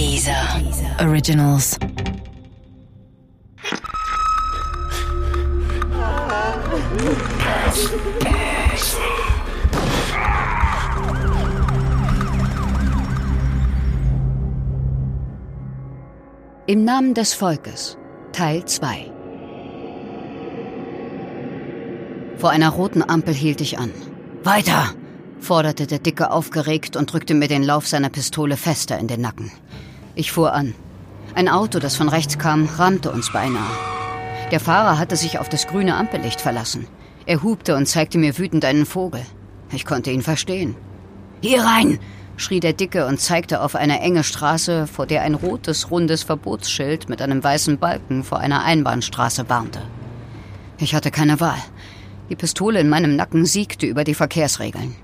Dieser Originals. Im Namen des Volkes Teil 2 Vor einer roten Ampel hielt ich an. Weiter! forderte der Dicke aufgeregt und drückte mir den Lauf seiner Pistole fester in den Nacken. Ich fuhr an. Ein Auto, das von rechts kam, rammte uns beinahe. Der Fahrer hatte sich auf das grüne Ampellicht verlassen. Er hupte und zeigte mir wütend einen Vogel. Ich konnte ihn verstehen. Hier rein! schrie der Dicke und zeigte auf eine enge Straße, vor der ein rotes, rundes Verbotsschild mit einem weißen Balken vor einer Einbahnstraße warnte. Ich hatte keine Wahl. Die Pistole in meinem Nacken siegte über die Verkehrsregeln.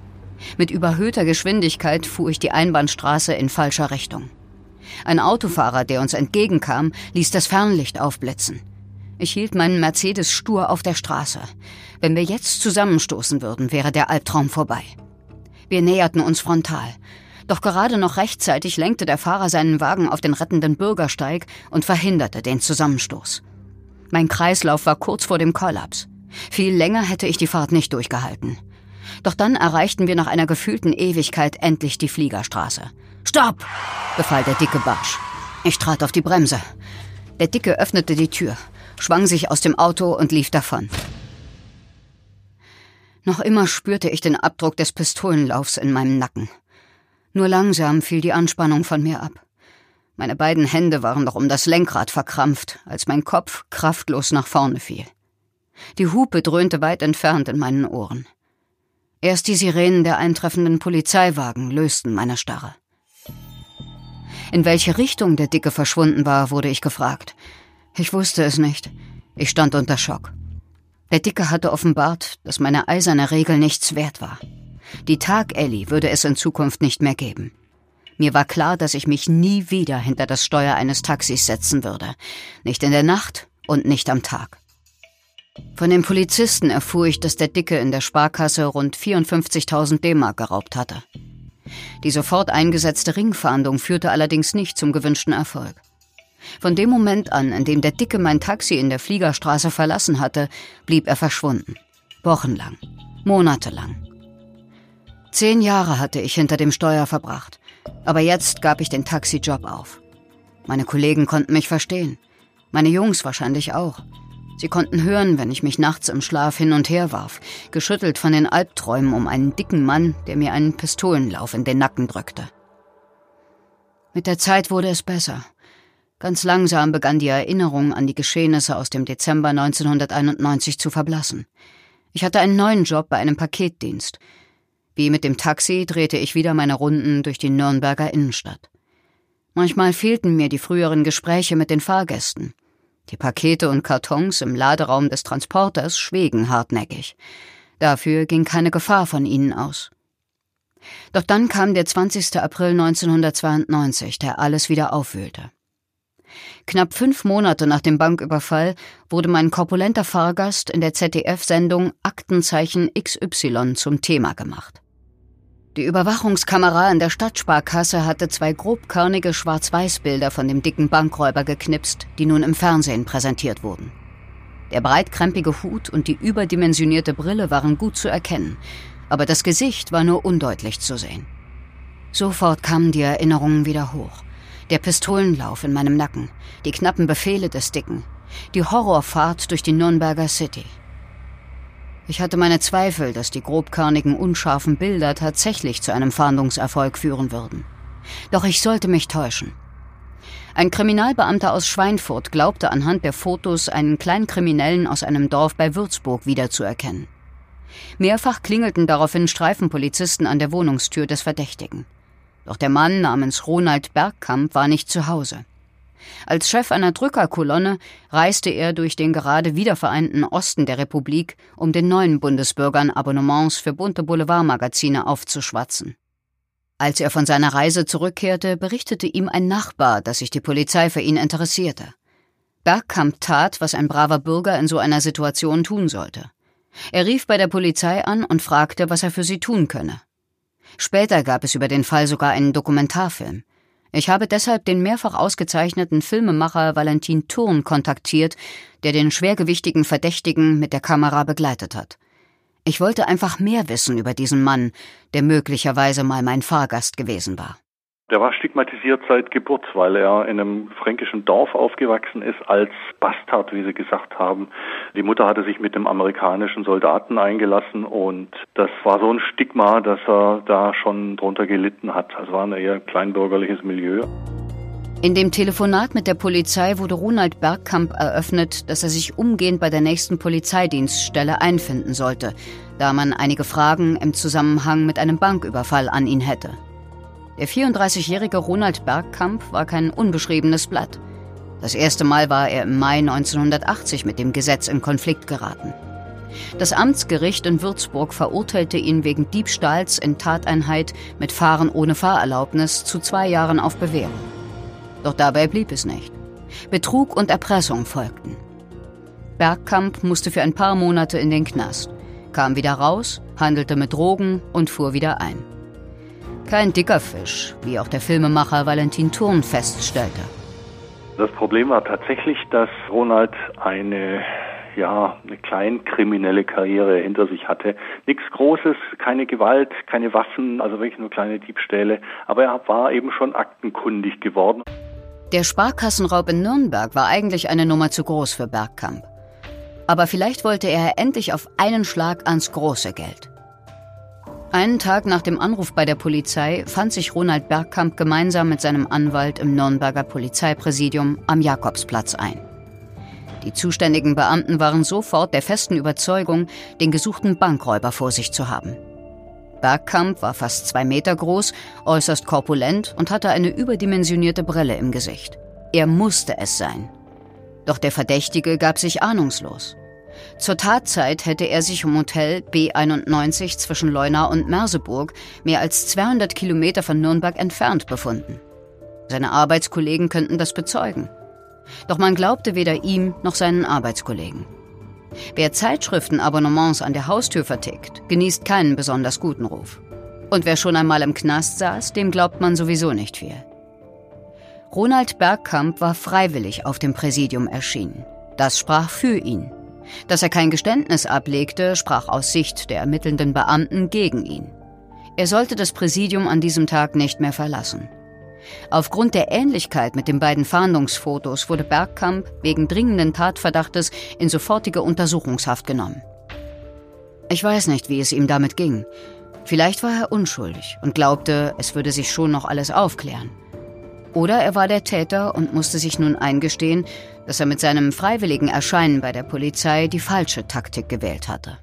Mit überhöhter Geschwindigkeit fuhr ich die Einbahnstraße in falscher Richtung. Ein Autofahrer, der uns entgegenkam, ließ das Fernlicht aufblitzen. Ich hielt meinen Mercedes stur auf der Straße. Wenn wir jetzt zusammenstoßen würden, wäre der Albtraum vorbei. Wir näherten uns frontal. Doch gerade noch rechtzeitig lenkte der Fahrer seinen Wagen auf den rettenden Bürgersteig und verhinderte den Zusammenstoß. Mein Kreislauf war kurz vor dem Kollaps. Viel länger hätte ich die Fahrt nicht durchgehalten. Doch dann erreichten wir nach einer gefühlten Ewigkeit endlich die Fliegerstraße. Stopp! befahl der dicke Barsch. Ich trat auf die Bremse. Der Dicke öffnete die Tür, schwang sich aus dem Auto und lief davon. Noch immer spürte ich den Abdruck des Pistolenlaufs in meinem Nacken. Nur langsam fiel die Anspannung von mir ab. Meine beiden Hände waren noch um das Lenkrad verkrampft, als mein Kopf kraftlos nach vorne fiel. Die Hupe dröhnte weit entfernt in meinen Ohren. Erst die Sirenen der eintreffenden Polizeiwagen lösten meine Starre. In welche Richtung der Dicke verschwunden war, wurde ich gefragt. Ich wusste es nicht. Ich stand unter Schock. Der Dicke hatte offenbart, dass meine eiserne Regel nichts wert war. Die Tag-Ellie würde es in Zukunft nicht mehr geben. Mir war klar, dass ich mich nie wieder hinter das Steuer eines Taxis setzen würde. Nicht in der Nacht und nicht am Tag. Von den Polizisten erfuhr ich, dass der Dicke in der Sparkasse rund 54.000 D-Mark geraubt hatte. Die sofort eingesetzte Ringfahndung führte allerdings nicht zum gewünschten Erfolg. Von dem Moment an, in dem der Dicke mein Taxi in der Fliegerstraße verlassen hatte, blieb er verschwunden. Wochenlang, monatelang. Zehn Jahre hatte ich hinter dem Steuer verbracht, aber jetzt gab ich den Taxijob auf. Meine Kollegen konnten mich verstehen, meine Jungs wahrscheinlich auch. Sie konnten hören, wenn ich mich nachts im Schlaf hin und her warf, geschüttelt von den Albträumen um einen dicken Mann, der mir einen Pistolenlauf in den Nacken drückte. Mit der Zeit wurde es besser. Ganz langsam begann die Erinnerung an die Geschehnisse aus dem Dezember 1991 zu verblassen. Ich hatte einen neuen Job bei einem Paketdienst. Wie mit dem Taxi drehte ich wieder meine Runden durch die Nürnberger Innenstadt. Manchmal fehlten mir die früheren Gespräche mit den Fahrgästen. Die Pakete und Kartons im Laderaum des Transporters schwiegen hartnäckig. Dafür ging keine Gefahr von ihnen aus. Doch dann kam der 20. April 1992, der alles wieder aufwühlte. Knapp fünf Monate nach dem Banküberfall wurde mein korpulenter Fahrgast in der ZDF-Sendung Aktenzeichen XY zum Thema gemacht. Die Überwachungskamera in der Stadtsparkasse hatte zwei grobkörnige Schwarz-Weiß-Bilder von dem dicken Bankräuber geknipst, die nun im Fernsehen präsentiert wurden. Der breitkrempige Hut und die überdimensionierte Brille waren gut zu erkennen, aber das Gesicht war nur undeutlich zu sehen. Sofort kamen die Erinnerungen wieder hoch. Der Pistolenlauf in meinem Nacken, die knappen Befehle des Dicken, die Horrorfahrt durch die Nürnberger City. Ich hatte meine Zweifel, dass die grobkörnigen, unscharfen Bilder tatsächlich zu einem Fahndungserfolg führen würden. Doch ich sollte mich täuschen. Ein Kriminalbeamter aus Schweinfurt glaubte anhand der Fotos einen Kleinkriminellen aus einem Dorf bei Würzburg wiederzuerkennen. Mehrfach klingelten daraufhin Streifenpolizisten an der Wohnungstür des Verdächtigen. Doch der Mann namens Ronald Bergkamp war nicht zu Hause. Als Chef einer Drückerkolonne reiste er durch den gerade wiedervereinten Osten der Republik, um den neuen Bundesbürgern Abonnements für bunte Boulevardmagazine aufzuschwatzen. Als er von seiner Reise zurückkehrte, berichtete ihm ein Nachbar, dass sich die Polizei für ihn interessierte. Bergkamp tat, was ein braver Bürger in so einer Situation tun sollte. Er rief bei der Polizei an und fragte, was er für sie tun könne. Später gab es über den Fall sogar einen Dokumentarfilm. Ich habe deshalb den mehrfach ausgezeichneten Filmemacher Valentin Thurn kontaktiert, der den schwergewichtigen Verdächtigen mit der Kamera begleitet hat. Ich wollte einfach mehr wissen über diesen Mann, der möglicherweise mal mein Fahrgast gewesen war. Der war stigmatisiert seit Geburt, weil er in einem fränkischen Dorf aufgewachsen ist als Bastard, wie sie gesagt haben. Die Mutter hatte sich mit einem amerikanischen Soldaten eingelassen und das war so ein Stigma, dass er da schon drunter gelitten hat. Also war ein eher kleinbürgerliches Milieu. In dem Telefonat mit der Polizei wurde Ronald Bergkamp eröffnet, dass er sich umgehend bei der nächsten Polizeidienststelle einfinden sollte, da man einige Fragen im Zusammenhang mit einem Banküberfall an ihn hätte. Der 34-jährige Ronald Bergkamp war kein unbeschriebenes Blatt. Das erste Mal war er im Mai 1980 mit dem Gesetz in Konflikt geraten. Das Amtsgericht in Würzburg verurteilte ihn wegen Diebstahls in Tateinheit mit Fahren ohne Fahrerlaubnis zu zwei Jahren auf Bewährung. Doch dabei blieb es nicht. Betrug und Erpressung folgten. Bergkamp musste für ein paar Monate in den Knast, kam wieder raus, handelte mit Drogen und fuhr wieder ein. Kein dicker Fisch, wie auch der Filmemacher Valentin Thurn feststellte. Das Problem war tatsächlich, dass Ronald eine ja, eine kleinkriminelle Karriere hinter sich hatte. Nichts Großes, keine Gewalt, keine Waffen, also wirklich nur kleine Diebstähle. Aber er war eben schon aktenkundig geworden. Der Sparkassenraub in Nürnberg war eigentlich eine Nummer zu groß für Bergkamp. Aber vielleicht wollte er endlich auf einen Schlag ans große Geld. Einen Tag nach dem Anruf bei der Polizei fand sich Ronald Bergkamp gemeinsam mit seinem Anwalt im Nürnberger Polizeipräsidium am Jakobsplatz ein. Die zuständigen Beamten waren sofort der festen Überzeugung, den gesuchten Bankräuber vor sich zu haben. Bergkamp war fast zwei Meter groß, äußerst korpulent und hatte eine überdimensionierte Brille im Gesicht. Er musste es sein. Doch der Verdächtige gab sich ahnungslos. Zur Tatzeit hätte er sich im Hotel B91 zwischen Leuna und Merseburg, mehr als 200 Kilometer von Nürnberg entfernt, befunden. Seine Arbeitskollegen könnten das bezeugen. Doch man glaubte weder ihm noch seinen Arbeitskollegen. Wer Zeitschriftenabonnements an der Haustür vertickt, genießt keinen besonders guten Ruf. Und wer schon einmal im Knast saß, dem glaubt man sowieso nicht viel. Ronald Bergkamp war freiwillig auf dem Präsidium erschienen. Das sprach für ihn. Dass er kein Geständnis ablegte, sprach aus Sicht der ermittelnden Beamten gegen ihn. Er sollte das Präsidium an diesem Tag nicht mehr verlassen. Aufgrund der Ähnlichkeit mit den beiden Fahndungsfotos wurde Bergkamp wegen dringenden Tatverdachtes in sofortige Untersuchungshaft genommen. Ich weiß nicht, wie es ihm damit ging. Vielleicht war er unschuldig und glaubte, es würde sich schon noch alles aufklären. Oder er war der Täter und musste sich nun eingestehen, dass er mit seinem freiwilligen Erscheinen bei der Polizei die falsche Taktik gewählt hatte.